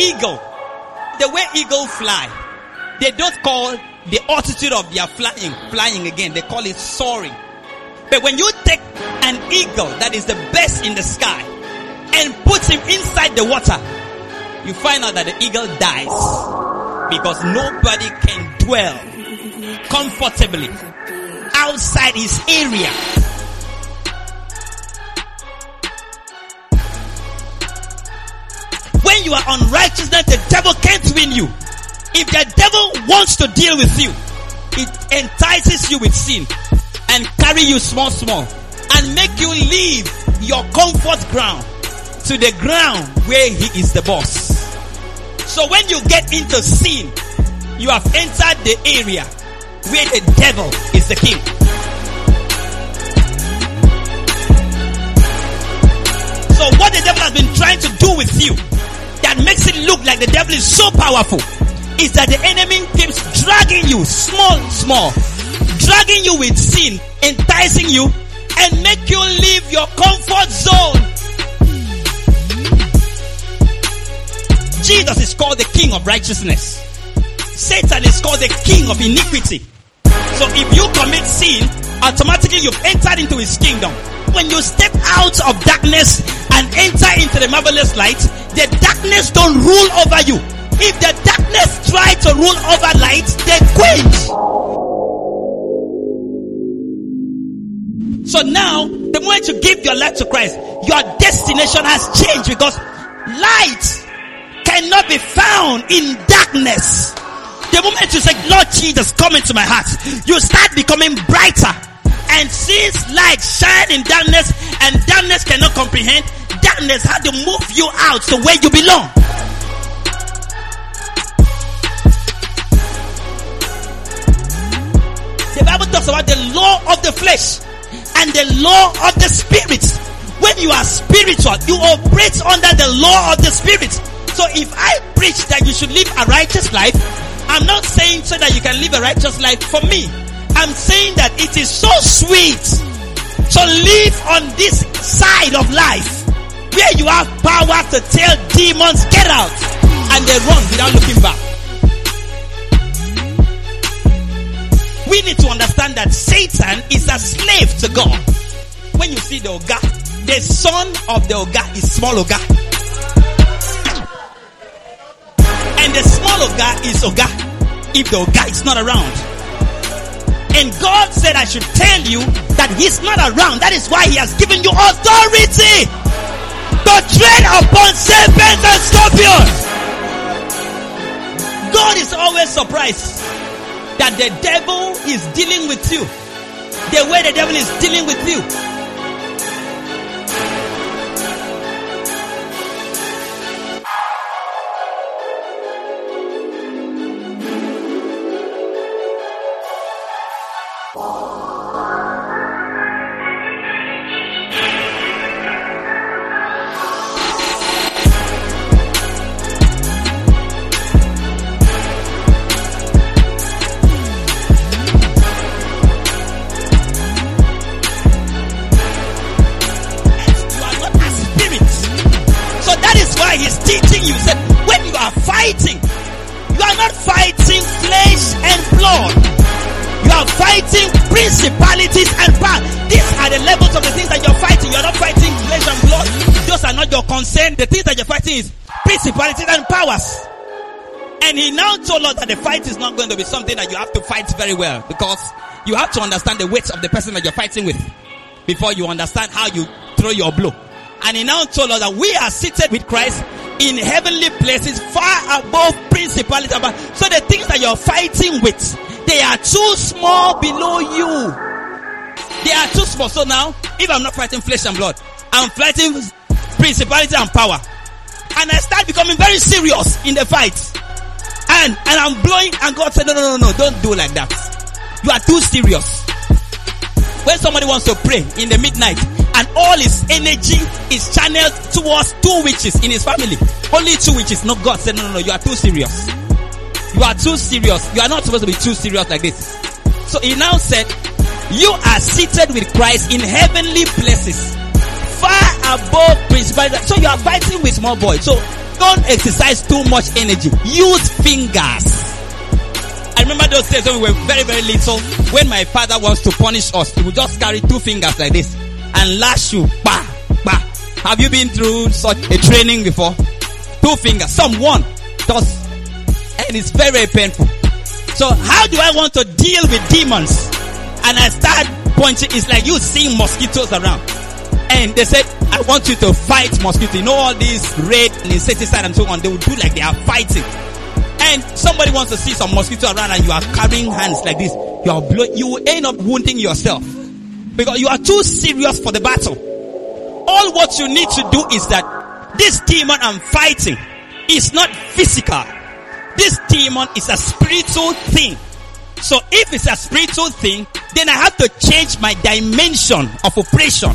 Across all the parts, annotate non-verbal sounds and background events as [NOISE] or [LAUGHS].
eagle, the way eagle fly, they don't call the altitude of their flying, flying again. They call it soaring. But when you take an eagle that is the best in the sky and put him inside the water, you find out that the eagle dies because nobody can dwell comfortably outside his area. You are unrighteousness, the devil can't win you. If the devil wants to deal with you, it entices you with sin and carry you small, small and make you leave your comfort ground to the ground where he is the boss. So when you get into sin, you have entered the area where the devil is the king. So what the devil has been trying to do with you that makes it look like the devil is so powerful is that the enemy keeps dragging you small, small, dragging you with sin, enticing you and make you leave your comfort zone. Jesus is called the king of righteousness. Satan is called the king of iniquity. So if you commit sin, automatically you've entered into his kingdom. When you step out of darkness and enter into the marvelous light, the darkness don't rule over you. If the darkness try to rule over light, they quench. So now, the moment you give your life to Christ, your destination has changed because light cannot be found in darkness. The moment you say, Lord Jesus, come into my heart, you start becoming brighter. And since light shine in darkness and darkness cannot comprehend, darkness had to move you out to where you belong. The Bible talks about the law of the flesh and the law of the spirit. When you are spiritual, you operate under the law of the spirit. So if I preach that you should live a righteous life, I'm not saying so that you can live a righteous life for me. I'm saying that it is so sweet to live on this side of life where you have power to tell demons get out and they run without looking back. We need to understand that Satan is a slave to God. When you see the Oga, the son of the Oga is small Oga. And the small Oga is Oga if the Oga is not around. And God said I should tell you that he's not around. That is why he has given you authority to tread upon serpents and scorpions. God is always surprised that the devil is dealing with you the way the devil is dealing with you. You are not your concern. The things that you're fighting is principalities and powers. And he now told us that the fight is not going to be something that you have to fight very well because you have to understand the weight of the person that you're fighting with before you understand how you throw your blow. And he now told us that we are seated with Christ in heavenly places far above principalities. So the things that you're fighting with, they are too small below you. They are too small. So now, if I'm not fighting flesh and blood, I'm fighting principality and power. And I start becoming very serious in the fight. And, and I'm blowing and God said, no, no, no, no, don't do like that. You are too serious. When somebody wants to pray in the midnight and all his energy is channeled towards two witches in his family. Only two witches. No, God said, no, no, no, you are too serious. You are too serious. You are not supposed to be too serious like this. So he now said, you are seated with Christ in heavenly places. Far above principalities. So you are fighting with small boys. So Don't exercise too much energy. Use fingers. I remember those days when we were very, very little. When my father wants to punish us, he would just carry two fingers like this and lash you. Bah, bah. Have you been through such a training before? Two fingers, some one, just, and it's very, very painful. So how do I want to deal with demons? And I start pointing, it's like you seeing mosquitoes around. And they said, I want you to fight mosquito. You know all these red and insecticide and so on, they will do like they are fighting. And somebody wants to see some mosquito around and you are carrying hands like this. You are you will end up wounding yourself. Because you are too serious for the battle. All what you need to do is that this demon I'm fighting is not physical. This demon is a spiritual thing. So if it's a spiritual thing, then I have to change my dimension of operation.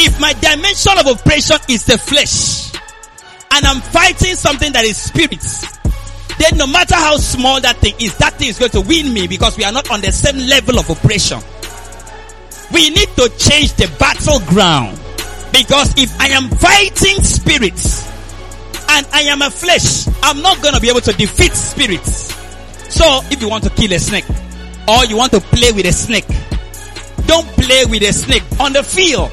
If my dimension of operation is the flesh, and I'm fighting something that is spirit, then no matter how small that thing is, that thing is going to win me because we are not on the same level of operation. We need to change the battleground. Because if I am fighting spirits and I am a flesh, I'm not going to be able to defeat spirits. So if you want to kill a snake or you want to play with a snake, don't play with a snake on the field.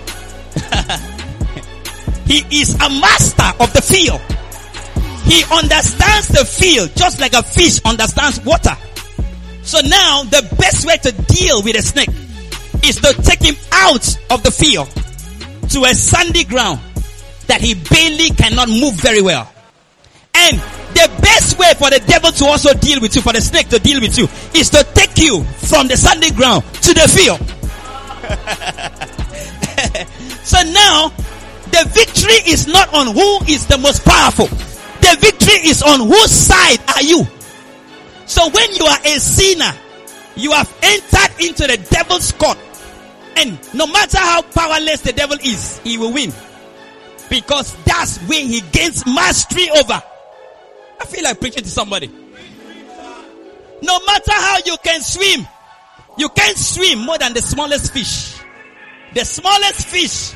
[LAUGHS] he is a master of the field. He understands the field just like a fish understands water. So now the best way to deal with a snake is to take him out of the field to a sandy ground that he barely cannot move very well. And the best way for the devil to also deal with you, for the snake to deal with you, is to take you from the sandy ground to the field. [LAUGHS] so now, the victory is not on who is the most powerful. The victory is on whose side are you? So when you are a sinner, you have entered into the devil's court. And no matter how powerless the devil is, he will win. Because that's where he gains mastery over. I feel like preaching to somebody. No matter how you can swim, you can't swim more than the smallest fish. The smallest fish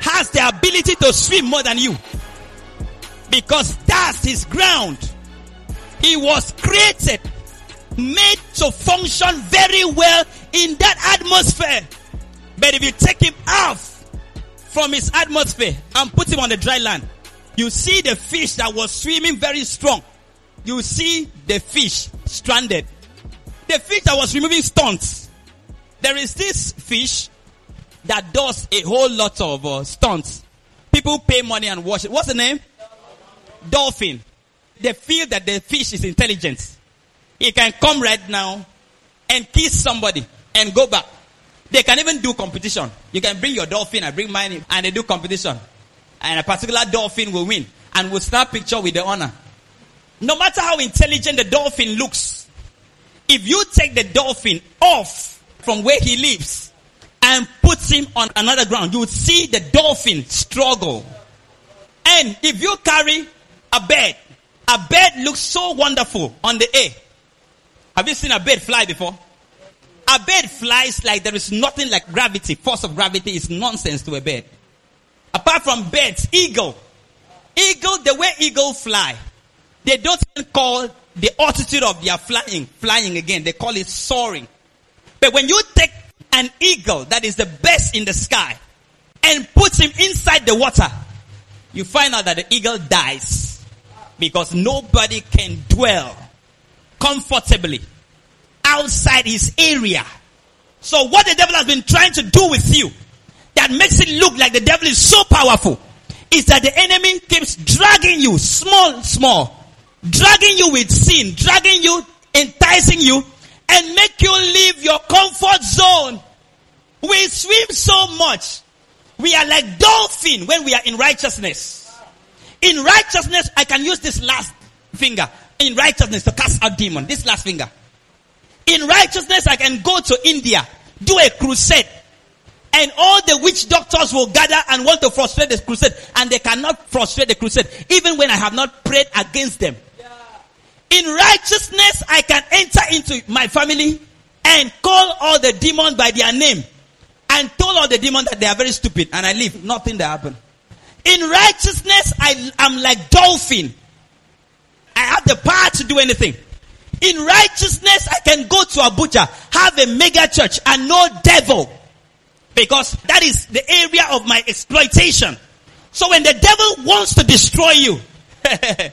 has the ability to swim more than you. Because that's his ground. He was created, made to function very well in that atmosphere. But if you take him off from his atmosphere and put him on the dry land, you see the fish that was swimming very strong. You see the fish stranded. The fish that was removing stunts. There is this fish that does a whole lot of uh, stunts. People pay money and watch it. What's the name? Dolphin. They feel that the fish is intelligent. He can come right now and kiss somebody and go back. They can even do competition. You can bring your dolphin, I bring mine, and they do competition. And a particular dolphin will win. And we'll snap picture with the owner. No matter how intelligent the dolphin looks, if you take the dolphin off from where he lives and put him on another ground, you would see the dolphin struggle. And if you carry a bird, a bird looks so wonderful on the air. Have you seen a bird fly before? A bird flies like there is nothing like gravity. Force of gravity is nonsense to a bird. Apart from birds, eagle. Eagle, the way eagle fly, they don't call the altitude of their flying, flying again. They call it soaring. But when you take an eagle that is the best in the sky and put him inside the water, you find out that the eagle dies because nobody can dwell comfortably outside his area. So what the devil has been trying to do with you that makes it look like the devil is so powerful is that the enemy keeps dragging you small, small, dragging you with sin, dragging you, enticing you and make you leave your comfort zone. We swim so much. We are like dolphin when we are in righteousness. In righteousness, I can use this last finger. In righteousness to cast out demon. This last finger. In righteousness, I can go to India, do a crusade, and all the witch doctors will gather and want to frustrate the crusade, and they cannot frustrate the crusade, even when I have not prayed against them. In righteousness, I can enter into my family and call all the demons by their name and told all the demons that they are very stupid and I leave. Nothing that happened. In righteousness, I am like dolphin. I have the power to do anything. In righteousness, I can go to Abuja, have a mega church and no devil. Because that is the area of my exploitation. So when the devil wants to destroy you, [LAUGHS]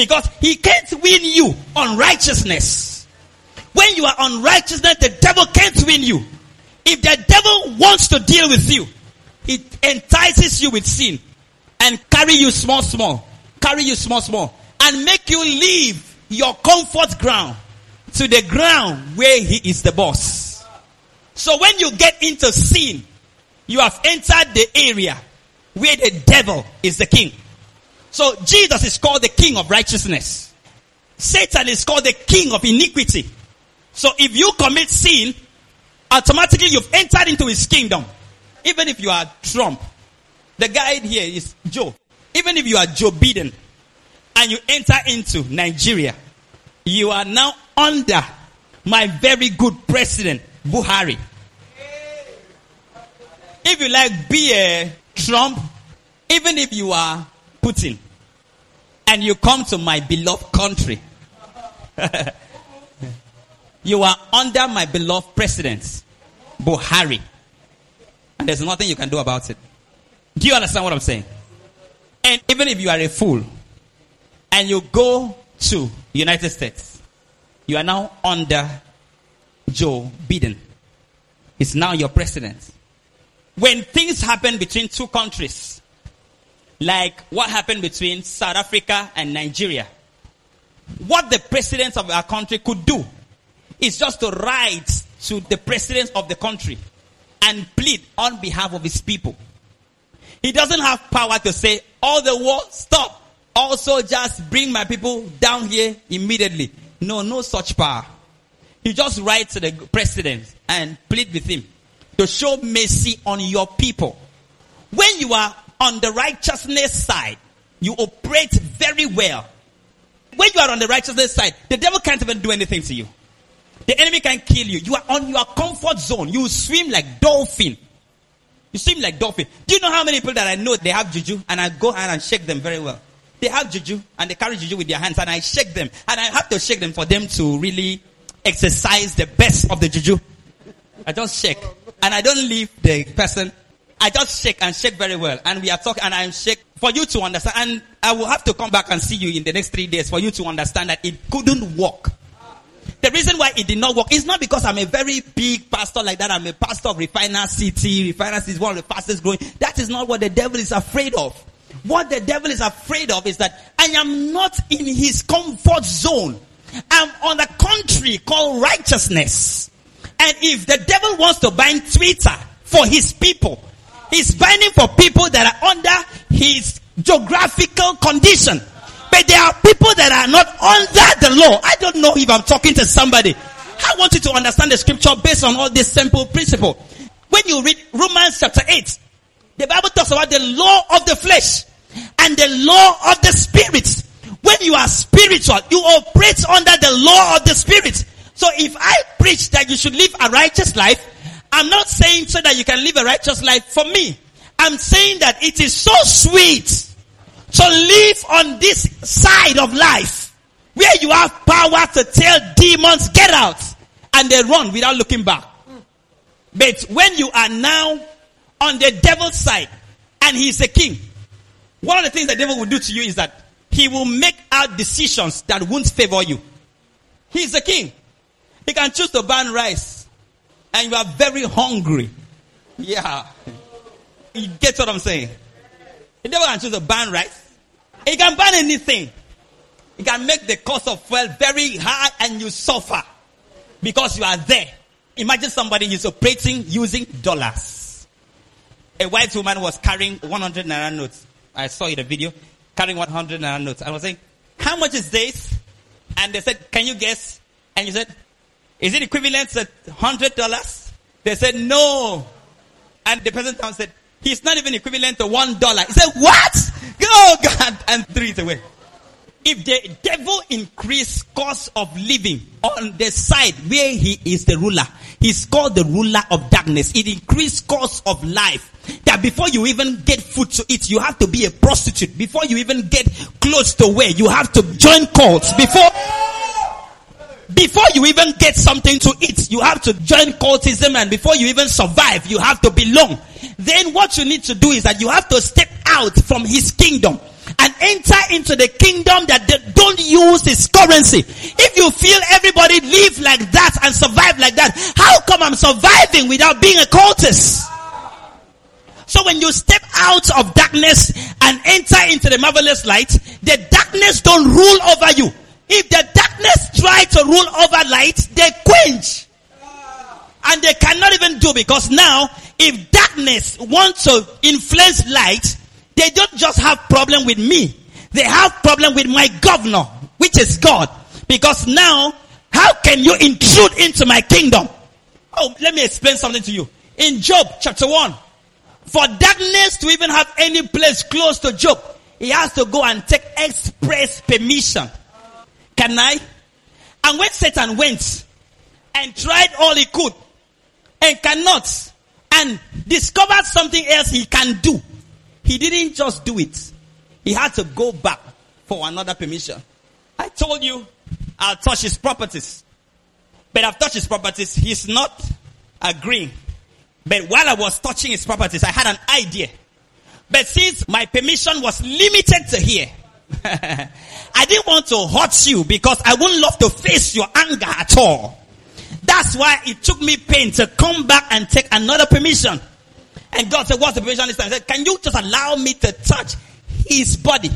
because he can't win you on righteousness. When you are on righteousness, the devil can't win you. If the devil wants to deal with you, it entices you with sin and carry you small, small, carry you small, small, and make you leave your comfort ground to the ground where he is the boss. So when you get into sin, you have entered the area where the devil is the king. So Jesus is called the king of righteousness. Satan is called the king of iniquity. So if you commit sin, automatically you've entered into his kingdom. Even if you are Trump, the guide here is Joe. Even if you are Joe Biden and you enter into Nigeria, you are now under my very good president, Buhari. If you like be a Trump, even if you are Putin, and you come to my beloved country, [LAUGHS] you are under my beloved president, Buhari. And there's nothing you can do about it. Do you understand what I'm saying? And even if you are a fool and you go to United States, you are now under Joe Biden. He's now your president. When things happen between two countries, like what happened between South Africa and Nigeria, what the presidents of our country could do is just to write to the president of the country and plead on behalf of his people. He doesn't have power to say, all the war, stop. Also just bring my people down here immediately. No, no such power. He just writes to the president and plead with him to show mercy on your people. When you are on the righteousness side, you operate very well. When you are on the righteousness side, the devil can't even do anything to you. The enemy can kill you. You are on your comfort zone. You swim like dolphin. You swim like dolphin. Do you know how many people that I know they have juju and I go and shake them very well? They have juju and they carry juju with their hands and I shake them and I have to shake them for them to really exercise the best of the juju. I just shake and I don't leave the person. I just shake and shake very well and we are talking and I am shake for you to understand and I will have to come back and see you in the next three days for you to understand that it couldn't work. The reason why it did not work is not because I'm a very big pastor like that. I'm a pastor of Refiner City. Refiner City is one of the fastest growing. That is not what the devil is afraid of. What the devil is afraid of is that I am not in his comfort zone. I'm on the country called righteousness. And if the devil wants to bind Twitter for his people, he's binding for people that are under his geographical condition. But there are people that are not under the law. I don't know if I'm talking to somebody. I want you to understand the scripture based on all this simple principle. When you read Romans chapter 8, the Bible talks about the law of the flesh and the law of the spirit. When you are spiritual, you operate under the law of the spirit. So if I preach that you should live a righteous life, I'm not saying so that you can live a righteous life for me. I'm saying that it is so sweet to live on this side of life where you have power to tell demons get out and they run without looking back. But when you are now on the devil's side and he's a king, one of the things the devil will do to you is that he will make out decisions that won't favor you. He's the king. He can choose to ban rice and you are very hungry. Yeah. You get what I'm saying? The devil can choose to ban rice. He can ban anything. He can make the cost of fuel very high and you suffer because you are there. Imagine somebody is operating using dollars. A white woman was carrying 100 naira notes I saw in the video, carrying 100 naira notes. I was saying, how much is this? And they said, can you guess? And you said, is it equivalent to $100? They said, no. And the person said, he's not even equivalent to one dollar. He said, what? Oh God. And threw it away. If the devil increase cost of living on the side where he is the ruler, He's called the ruler of darkness. It increased cost of life. That before you even get food to eat, you have to be a prostitute. Before you even get clothes to wear, you have to join cults. Before, before you even get something to eat, you have to join cultism and before you even survive, you have to belong. Then what you need to do is that you have to step out from his kingdom and enter into the kingdom that don't use his currency. If you feel everybody live like that and survive like that, how come I'm surviving without being a cultist? So when you step out of darkness and enter into the marvelous light, the darkness don't rule over you. If the darkness try to rule over light, they quench. And they cannot even do because now, if darkness wants to influence light, they don't just have problem with me. They have problem with my governor, which is God. Because now, how can you intrude into my kingdom? Oh, let me explain something to you. In Job chapter 1, for darkness to even have any place close to Job, he has to go and take express permission. Can I? And when Satan went and tried all he could and cannot and discovered something else he can do, he didn't just do it. He had to go back for another permission. I told you I'll touch his properties. But I've touched his properties. He's not agreeing. But while I was touching his properties, I had an idea. But since my permission was limited to here, [LAUGHS] I didn't want to hurt you because I wouldn't love to face your anger at all. That's why it took me pain to come back and take another permission. And God said, what's the permission this time? Said, can you just allow me to touch his body?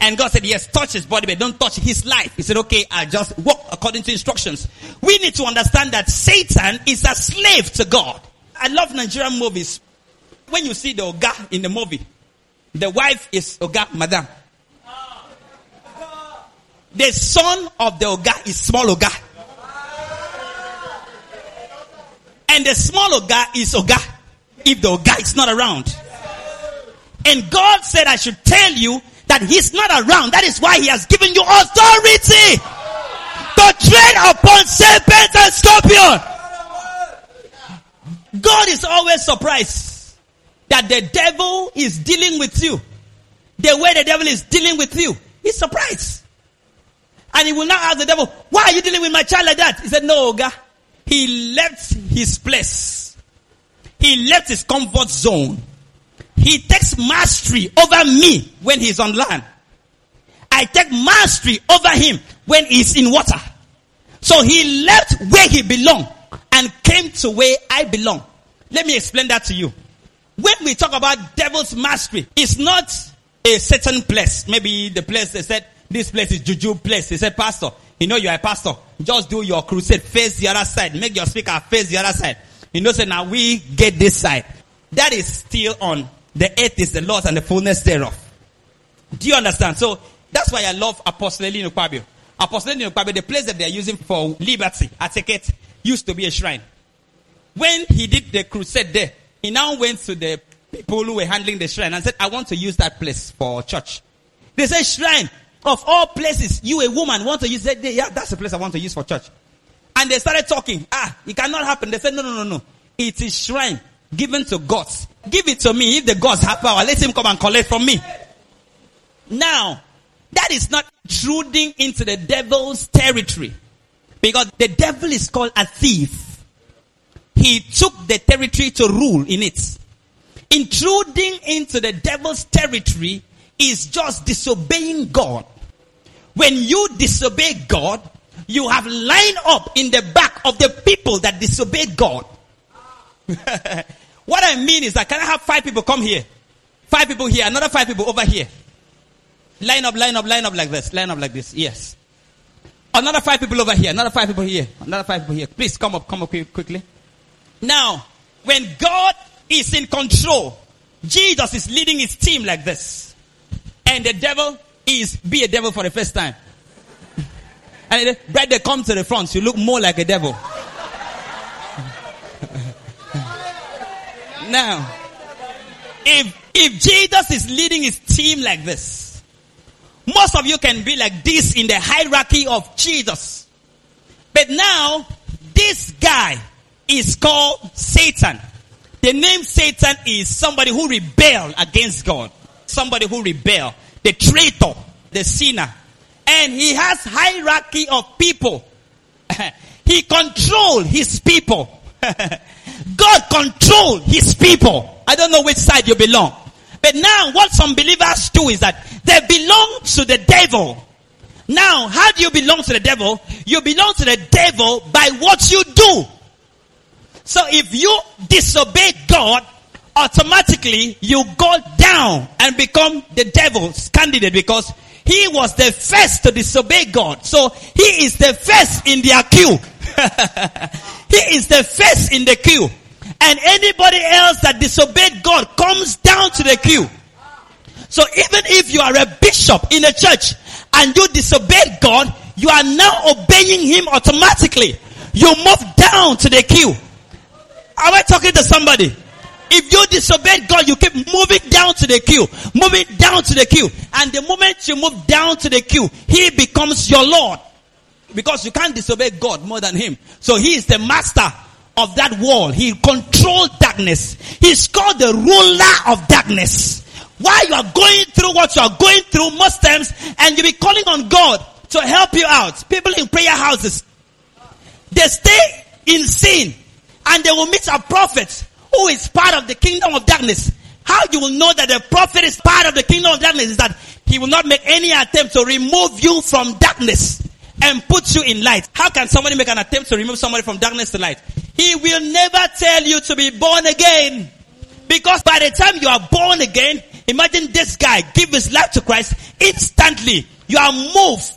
And God said, yes, touch his body, but don't touch his life. He said, okay, I just walk according to instructions. We need to understand that Satan is a slave to God. I love Nigerian movies. When you see the Oga in the movie, the wife is Oga, madam. The son of the Oga is small Oga. And the small Oga is Oga if the Oga is not around. And God said I should tell you that he's not around. That is why he has given you authority to tread upon serpents and scorpions. God is always surprised that the devil is dealing with you. The way the devil is dealing with you. He's surprised. And he will not ask the devil, why are you dealing with my child like that? He said, no, God. He left his place. He left his comfort zone. He takes mastery over me when he's on land. I take mastery over him when he's in water. So he left where he belonged and came to where I belong. Let me explain that to you. When we talk about devil's mastery, it's not a certain place. Maybe the place they said, this place is juju place. He said, pastor, you know you're a pastor. Just do your crusade. Face the other side. Make your speaker face the other side. You know, say now we get this side. That is still on. The earth is the Lord's and the fullness thereof. Do you understand? So that's why I love Apostle Helen Ukpabio. Apostle Helen Ukpabio, the place that they're using for liberty, I take it used to be a shrine. When he did the crusade there, he now went to the people who were handling the shrine and said, I want to use that place for church. They said, shrine of all places, you a woman want to use that. Yeah, that's the place I want to use for church. And they started talking. Ah, it cannot happen. They said, no, no, no, no. It is shrine given to gods. Give it to me. If the gods have power, let him come and collect from me. Now, that is not intruding into the devil's territory. Because the devil is called a thief. He took the territory to rule in it. Intruding into the devil's territory is just disobeying God. When you disobey God, you have lined up in the back of the people that disobeyed God. [LAUGHS] what I mean is that can I have five people come here? Five people here, another five people over here. Line up, line up, line up like this. Line up like this. Yes. Another five people over here. Another five people here. Another five people here. Please come up, come up quickly. Now, when God is in control, Jesus is leading his team like this. And the devil is be a devil for the first time. And the brother come to the front, you look more like a devil. [LAUGHS] now, if if Jesus is leading his team like this, most of you can be like this in the hierarchy of Jesus. But now, this guy is called Satan. The name Satan is somebody who rebel against God. Somebody who rebel. The traitor. The sinner. And he has hierarchy of people. [LAUGHS] he control his people. [LAUGHS] God control his people. I don't know which side you belong. But now what some believers do is that they belong to the devil. Now, how do you belong to the devil? You belong to the devil by what you do. So if you disobey God, automatically you go down and become the devil's candidate because he was the first to disobey God. So he is the first in their queue. [LAUGHS] he is the first in the queue. And anybody else that disobeyed God comes down to the queue. So even if you are a bishop in a church and you disobeyed God, you are now obeying him automatically. You move down to the queue. Am I talking to somebody? If you disobeyed God, you keep moving down to the queue, moving down to the queue. And the moment you move down to the queue, He becomes your Lord. Because you can't disobey God more than Him. So He is the master of that wall. He controls darkness. He's called the ruler of darkness. While you are going through what you are going through most times, and you be calling on God to help you out. People in prayer houses, they stay in sin and they will meet a prophet who is part of the kingdom of darkness. How you will know that the prophet is part of the kingdom of darkness is that he will not make any attempt to remove you from darkness and put you in light. How can somebody make an attempt to remove somebody from darkness to light? He will never tell you to be born again. Because by the time you are born again, imagine this guy give his life to Christ instantly. You are moved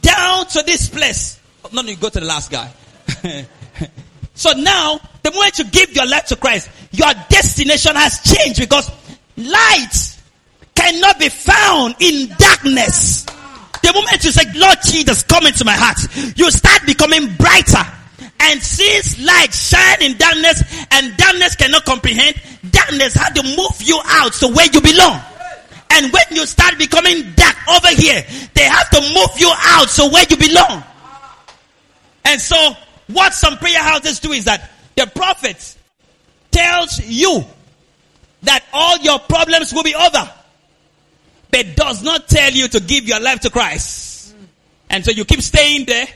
down to this place. No, you go to the last guy. [LAUGHS] so now, the moment you give your life to Christ, your destination has changed because light cannot be found in darkness. The moment you say, Lord Jesus, come into my heart, you start becoming brighter. And since light shine in darkness and darkness cannot comprehend, darkness had to move you out to where you belong. And when you start becoming dark over here, they have to move you out so where you belong. And so what some prayer houses do is that the prophet tells you that all your problems will be over, but does not tell you to give your life to Christ. And so you keep staying there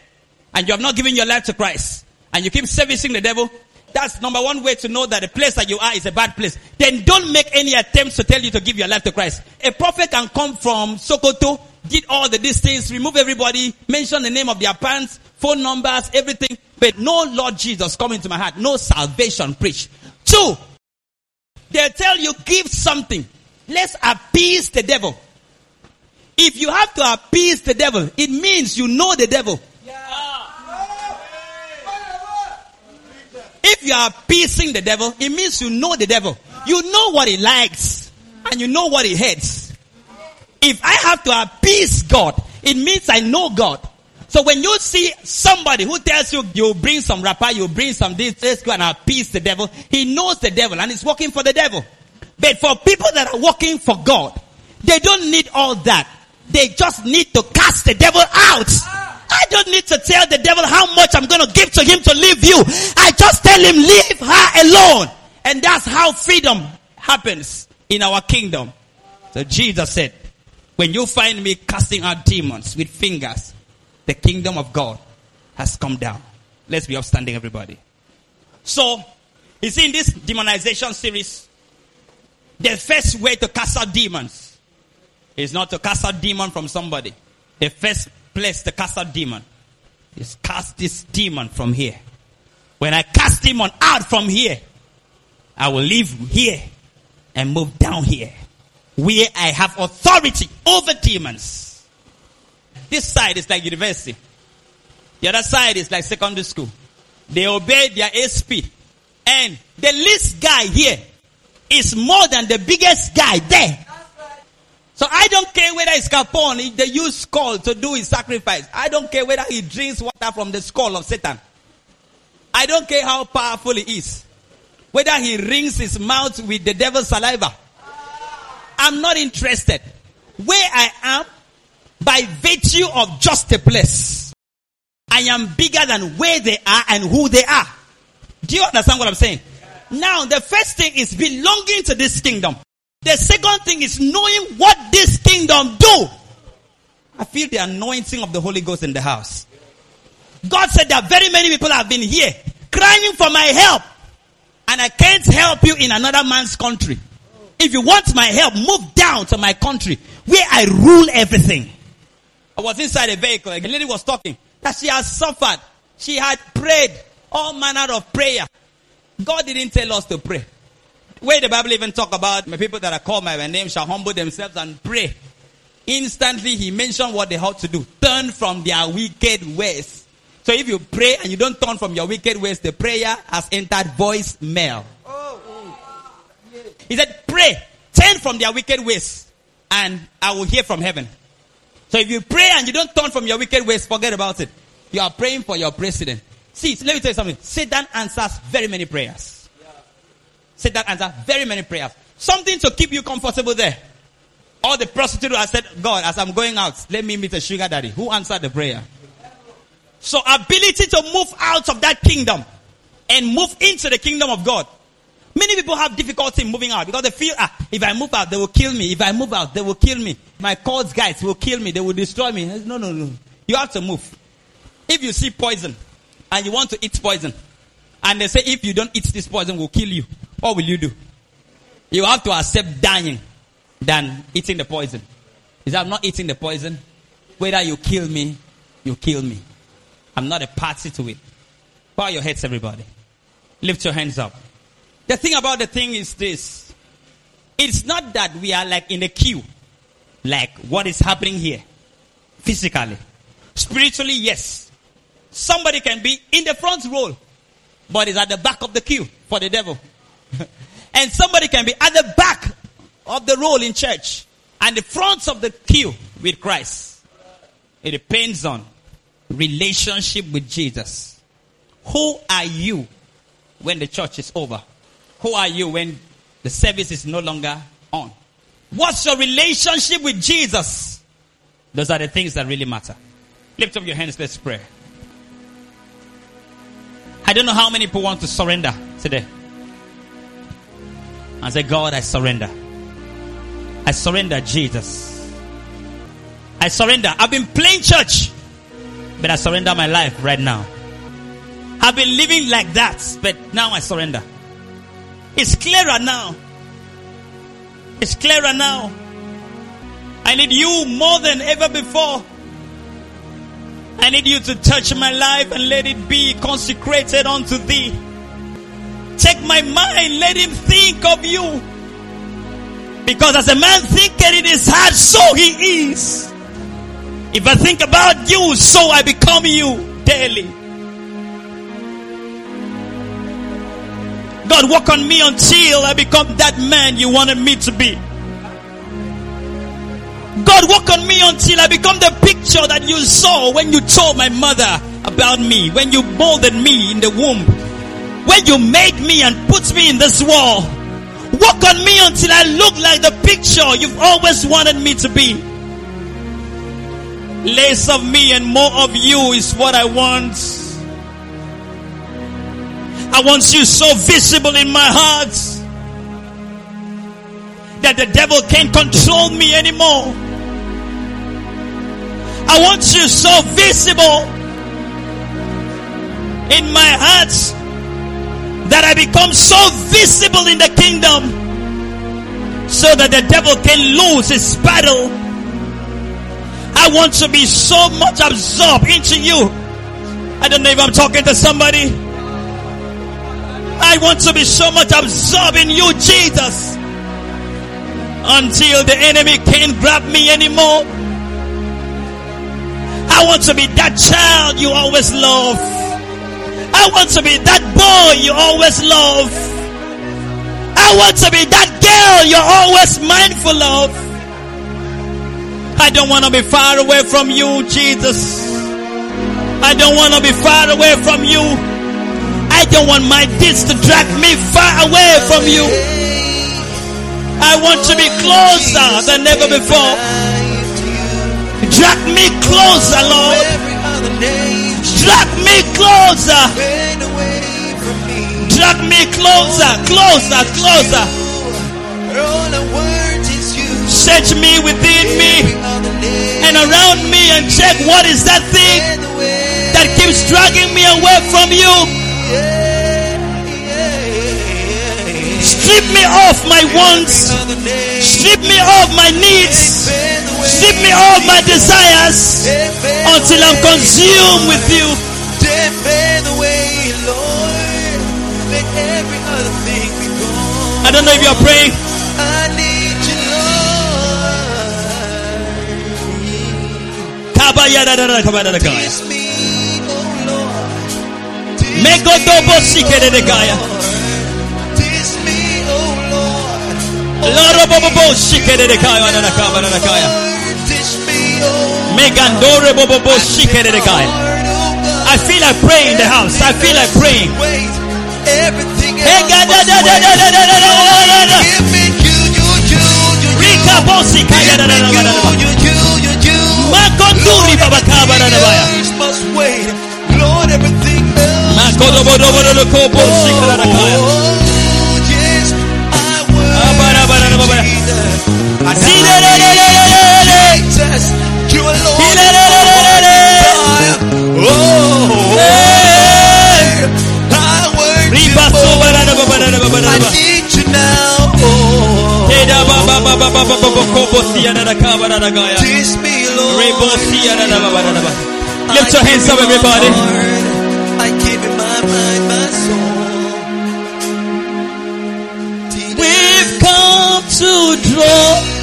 and you have not given your life to Christ and you keep servicing the devil. That's number one way to know that the place that you are is a bad place. Then don't make any attempts to tell you to give your life to Christ. A prophet can come from Sokoto, did all the things, remove everybody, mention the name of their parents, phone numbers, everything, but no Lord Jesus come into my heart, no salvation preach. Two, they tell you give something. Let's appease the devil. If you have to appease the devil, it means you know the devil. If you are appeasing the devil, it means you know the devil. You know what he likes and you know what he hates. If I have to appease God, it means I know God. So when you see somebody who tells you you bring some wrapper, you bring some this, let's go and appease the devil, he knows the devil and is working for the devil. But for people that are working for God, they don't need all that. They just need to cast the devil out. I don't need to tell the devil how much I'm going to give to him to leave you. I just tell him leave her alone. And that's how freedom happens in our kingdom. So Jesus said, when you find me casting out demons with fingers, the kingdom of God has come down. Let's be upstanding everybody. So, you see in this demonization series, the first way to cast out demons is not to cast out demon from somebody. The first place to cast out demon is cast this demon from here. When I cast demon out from here, I will leave here and move down here where I have authority over demons. This side is like university. The other side is like secondary school. They obey their A. And the least guy here is more than the biggest guy there. So I don't care whether it's Capone, they use skull to do his sacrifice. I don't care whether he drinks water from the skull of Satan. I don't care how powerful he is. Whether he rings his mouth with the devil's saliva. I'm not interested. Where I am, by virtue of just a place. I am bigger than where they are and who they are. Do you understand what I'm saying? Now, the first thing is belonging to this kingdom. The second thing is knowing what this kingdom do. I feel the anointing of the Holy Ghost in the house. God said that very many people have been here crying for my help. And I can't help you in another man's country. If you want my help, move down to my country where I rule everything. I was inside a vehicle. A lady was talking that she has suffered. She had prayed all manner of prayer. God didn't tell us to pray. Where the Bible even talk about my people that are called by my name shall humble themselves and pray. Instantly he mentioned what they ought to do. Turn from their wicked ways. So if you pray and you don't turn from your wicked ways, the prayer has entered voice mail. He said, pray, turn from their wicked ways, and I will hear from heaven. So if you pray and you don't turn from your wicked ways, forget about it. You are praying for your president. See, let me tell you something. Satan answers very many prayers. Satan answers very many prayers. Something to keep you comfortable there. All the prostitute I said, God, as I'm going out, let me meet a sugar daddy. Who answered the prayer? So ability to move out of that kingdom and move into the kingdom of God. Many people have difficulty moving out because they feel, ah, if I move out, they will kill me. If I move out, they will kill me. My cult guys will kill me. They will destroy me. No, no, no. You have to move. If you see poison and you want to eat poison, and they say if you don't eat this poison, we'll kill you, what will you do? You have to accept dying than eating the poison. Is I'm not eating the poison. Whether you kill me, you kill me. I'm not a party to it. Bow your heads, everybody. Lift your hands up. The thing about the thing is this. It's not that we are like in a queue. Like what is happening here. Physically. Spiritually, yes. Somebody can be in the front row, but is at the back of the queue for the devil. [LAUGHS] and somebody can be at the back of the row in church and the front of the queue with Christ. It depends on relationship with Jesus. Who are you when the church is over? Who are you when the service is no longer on? What's your relationship with Jesus? Those are the things that really matter. Lift up your hands, let's pray. I don't know how many people want to surrender today. I say, God, I surrender. I surrender, Jesus. I surrender. I've been playing church, but I surrender my life right now. I've been living like that, but now I surrender. It's clearer now. It's clearer now. I need you more than ever before. I need you to touch my life and let it be consecrated unto thee. Take my mind, let him think of you. Because as a man thinketh in his heart, so he is. If I think about you, so I become you daily. God, work on me until I become that man you wanted me to be. God, work on me until I become the picture that you saw when you told my mother about me, when you molded me in the womb, when you made me and put me in this world. Work on me until I look like the picture you've always wanted me to be. Less of me and more of you is what I want. I want you so visible in my heart that the devil can't control me anymore. I want you so visible in my heart that I become so visible in the kingdom so that the devil can lose his battle. I want to be so much absorbed into you. I don't know if I'm talking to somebody. I want to be so much absorbed in you, Jesus, until the enemy can't grab me anymore. I want to be that child you always love. I want to be that boy you always love. I want to be that girl you're always mindful of. I don't want to be far away from you, Jesus. I don't want to be far away from you. I don't want my deeds to drag me far away from you. I want to be closer than ever before. Drag me closer, Lord. Drag me closer. Drag me closer, closer, closer. Search me within me and around me and check what is that thing that keeps dragging me away from you. Strip me off my wants. Strip me off my needs. Strip me off my desires until I'm consumed with you. I don't know if you're praying. Kiss me Megodobo Shikeregaya. Lorobobo Shikeregaya Nanakabanakaya. Megandore Bobobo Shikeregaya. I feel like praying in the house. I feel like praying. Rika Bosi Kaya Makonturi Babakaba Nanabaya. Lift your hands up, everybody. To draw, draw,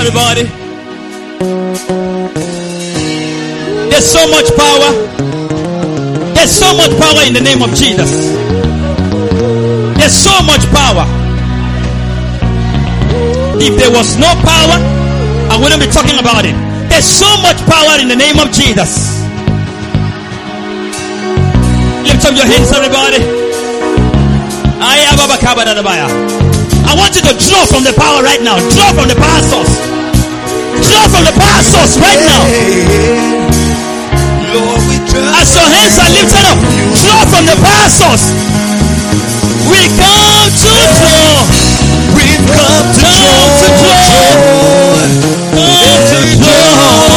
everybody. There's so much power. There's so much power in the name of Jesus. There's so much power. If there was no power, I wouldn't be talking about it. There's so much power in the name of Jesus. Lift up your hands, everybody. Aya baba kaba da da baya. I want you to draw from the power right now. Draw from the power source. Draw from the power source right now. As your hands are lifted up, draw from the power source. We come to draw. We've come to Come to draw. Come to draw.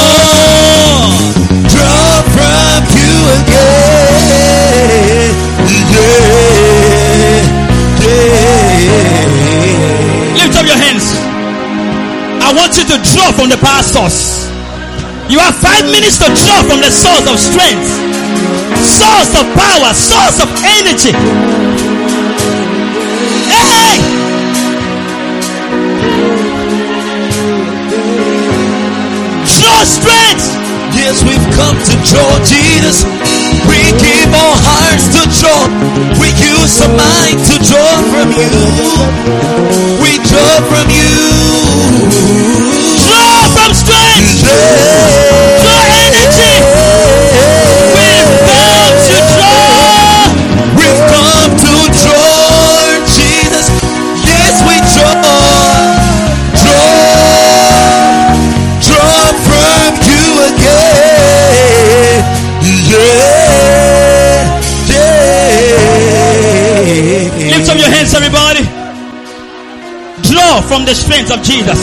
I want you to draw from the power source. You have five minutes to draw from the source of strength, source of power, source of energy. Hey! Draw strength. Yes, we've come to draw Jesus. We give our from the strength of Jesus.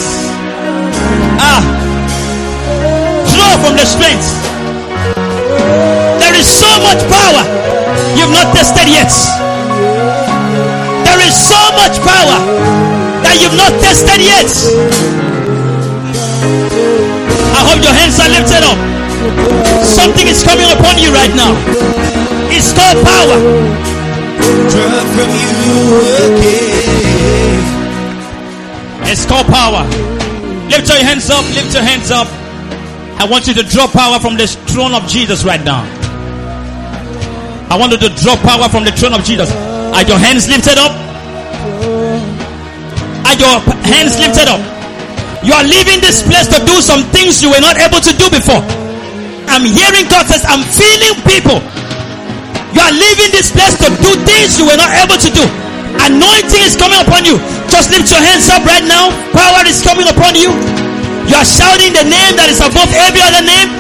Ah. Draw from the strength. There is so much power you've not tested yet. There is so much power that you've not tested yet. I hope your hands are lifted up. Something is coming upon you right now. It's called power. Draw from you again. It's called power. Lift your hands up. Lift your hands up. I want you to draw power from the throne of Jesus right now. I want you to draw power from the throne of Jesus. Are your hands lifted up? Are your hands lifted up. You are leaving this place to do some things you were not able to do before. I'm hearing God says, I'm feeling people. You are leaving this place to do things you were not able to do. Anointing is coming upon you. Just lift your hands up right now. Power is coming upon you. You are shouting the name that is above every other name.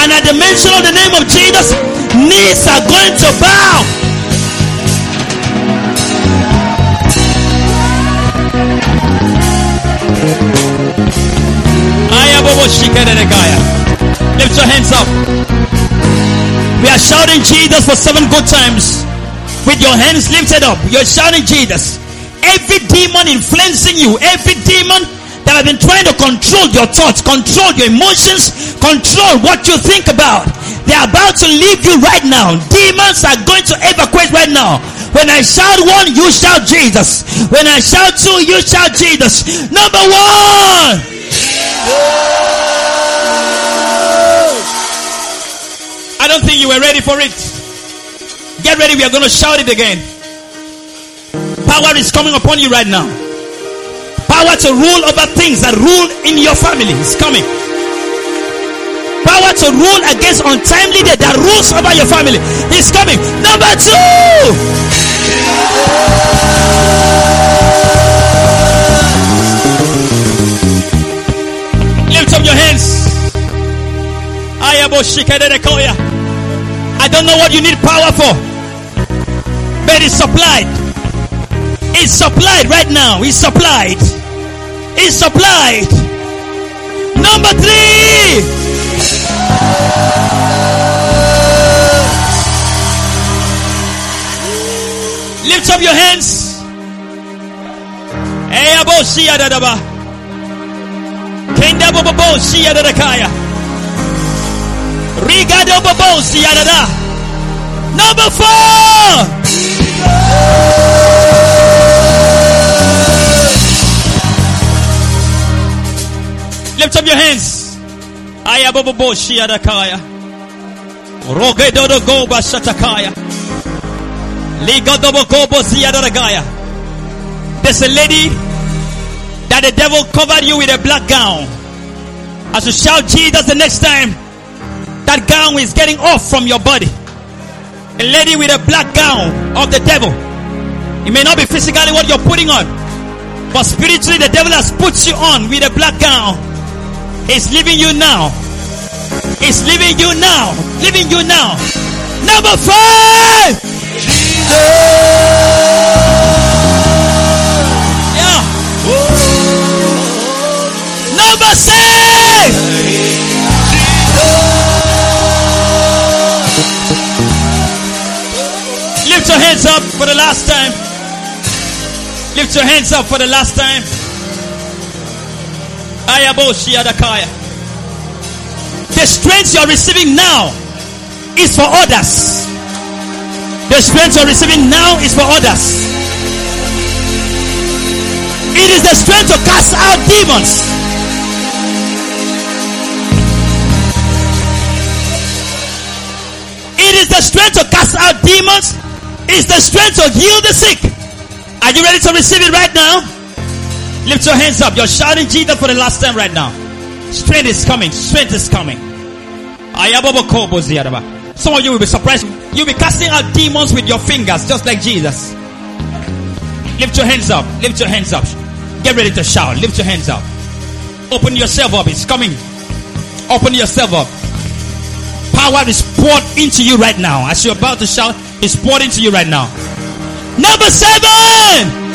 And at the mention of the name of Jesus, knees are going to bow. Lift your hands up. We are shouting Jesus for seven good times. With your hands lifted up, you're shouting Jesus. Every demon influencing you, every demon that have been trying to control your thoughts, control your emotions, control what you think about. They're about to leave you right now. Demons are going to evacuate right now. When I shout one, you shout Jesus. When I shout two, you shout Jesus. Number one. I don't think you were ready for it. Get ready, we are going to shout it again. Power is coming upon you right now. Power to rule over things that rule in your family is coming. Power to rule against untimely death that rules over your family is coming. Number two. Lift up your hands. I don't know what you need power for, but it's supplied. It's supplied right now. It's supplied. It's supplied. Number three. Lift up your hands. Hey, abo Lift up your hands. Aya bobo bo siya dakaya. Rogedodo go bashatakaya. Ligodobo gobo siya. There's a lady that the devil covered you with a black gown. As you shout Jesus the next time, that gown is getting off from your body. A lady with a black gown of the devil. It may not be physically what you're putting on, but spiritually the devil has put you on with a black gown. It's leaving you now. It's leaving you now. Leaving you now. Number five. Jesus. Yeah. Number six. Lift your hands up for the last time. Lift your hands up for the last time. The strength you are receiving now is for others. The strength you are receiving now is for others. It is the strength to cast out demons. It is the strength to cast out demons. It's the strength to heal the sick. Are you ready to receive it right now? Lift your hands up. You're shouting Jesus for the last time right now. Strength is coming. Strength is coming. Some of you will be surprised. You'll be casting out demons with your fingers, just like Jesus. Lift your hands up. Lift your hands up. Get ready to shout. Lift your hands up. Open yourself up. It's coming. Open yourself up. Power is poured into you right now. As you're about to shout, it's poured into you right now. Number seven.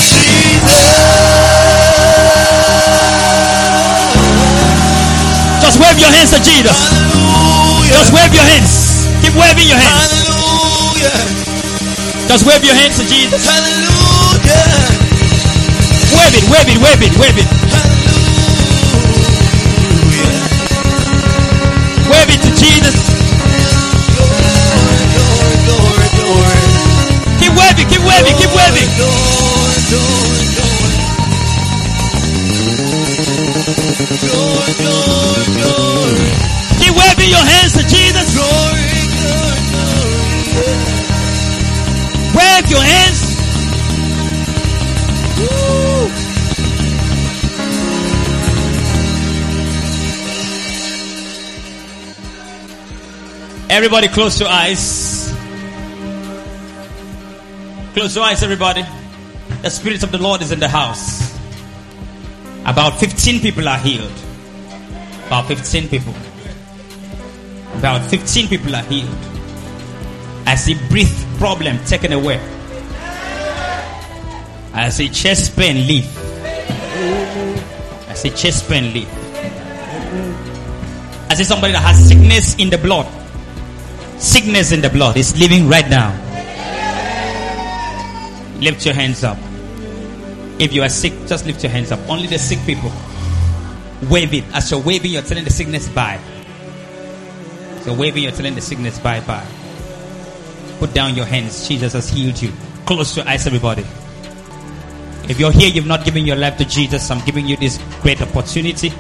Just wave your hands to Jesus. Just wave your hands. Keep waving your hands. Just wave your hands to Jesus. Wave it, wave it, wave it, wave it. Wave it to Jesus. Keep waving, keep waving, keep waving. Lord, Lord, Keep waving your hands to Jesus. Glory, glory. Wave your hands. Everybody close your eyes. Close your eyes, everybody. The Spirit of the Lord is in the house. About 15 people are healed. About 15 people. About 15 people are healed. I see breath problem taken away. I see chest pain leave. I see chest pain leave. I see somebody that has sickness in the blood. Sickness in the blood is living right now. Lift your hands up. If you are sick, just lift your hands up. Only the sick people. Wave it. As you're waving, you're telling the sickness bye. So waving, you're telling the sickness bye bye. Put down your hands. Jesus has healed you. Close your eyes, everybody. If you're here, you've not given your life to Jesus, I'm giving you this great opportunity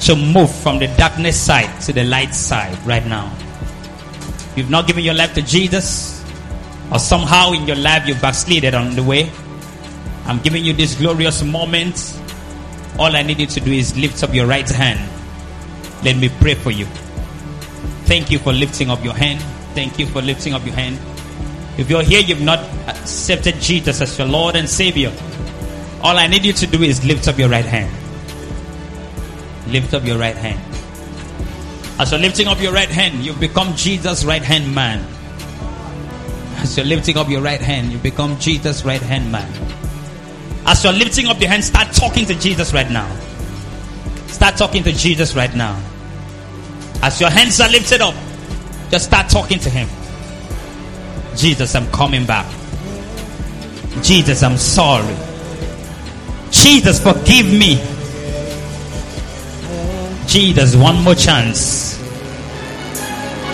to move from the darkness side to the light side right now. You've not given your life to Jesus, or somehow in your life you've backslided on the way. I'm giving you this glorious moment. All I need you to do is lift up your right hand. Let me pray for you. Thank you for lifting up your hand. Thank you for lifting up your hand. If you're here, you've not accepted Jesus as your Lord and Savior. All I need you to do is lift up your right hand. Lift up your right hand. As you're lifting up your right hand, you've become Jesus' right hand man. As you're lifting up your right hand, you become Jesus' right hand man. As you're lifting up your hand, start talking to Jesus right now. Start talking to Jesus right now. As your hands are lifted up, just start talking to Him. Jesus, I'm coming back. Jesus, I'm sorry. Jesus, forgive me. Jesus, one more chance.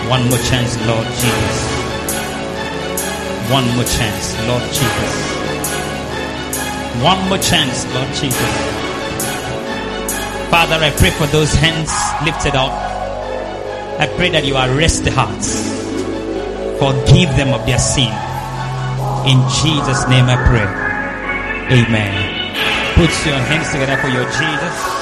One more chance, Lord Jesus. One more chance, Lord Jesus. One more chance, Lord Jesus. Father, I pray for those hands lifted up. I pray that you arrest the hearts. Forgive them of their sin. In Jesus' name I pray. Amen. Put your hands together for your Jesus.